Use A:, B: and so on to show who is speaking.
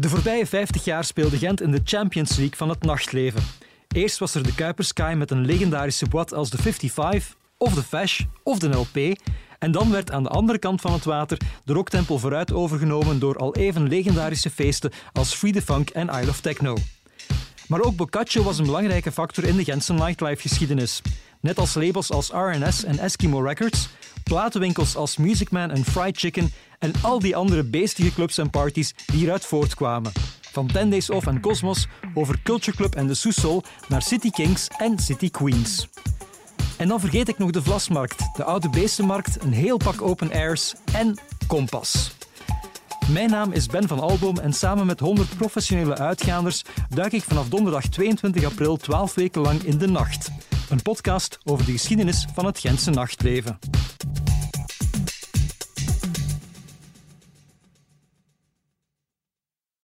A: De voorbije 50 jaar speelde Gent in de Champions League van het nachtleven. Eerst was er de Kuiper Sky met een legendarische boîte als de 55, of de Fash, of de LP. En dan werd aan de andere kant van het water de rocktempel vooruit overgenomen door al even legendarische feesten als Free the Funk en Isle of Techno. Maar ook Boccaccio was een belangrijke factor in de Gentse nightlife-geschiedenis. Net als labels als RNS en Eskimo Records, platenwinkels als Music Man en Fried Chicken en al die andere beestige clubs en parties die hieruit voortkwamen. Van Ten Days Off en Cosmos over Culture Club en de Sousol naar City Kings en City Queens. En dan vergeet ik nog de Vlasmarkt, de Oude Beestenmarkt, een heel pak open airs en Kompas. Mijn naam is Ben van Alboom en samen met 100 professionele uitgaanders duik ik vanaf donderdag 22 april 12 weken lang in de nacht. Een podcast over de geschiedenis van het Gentse nachtleven.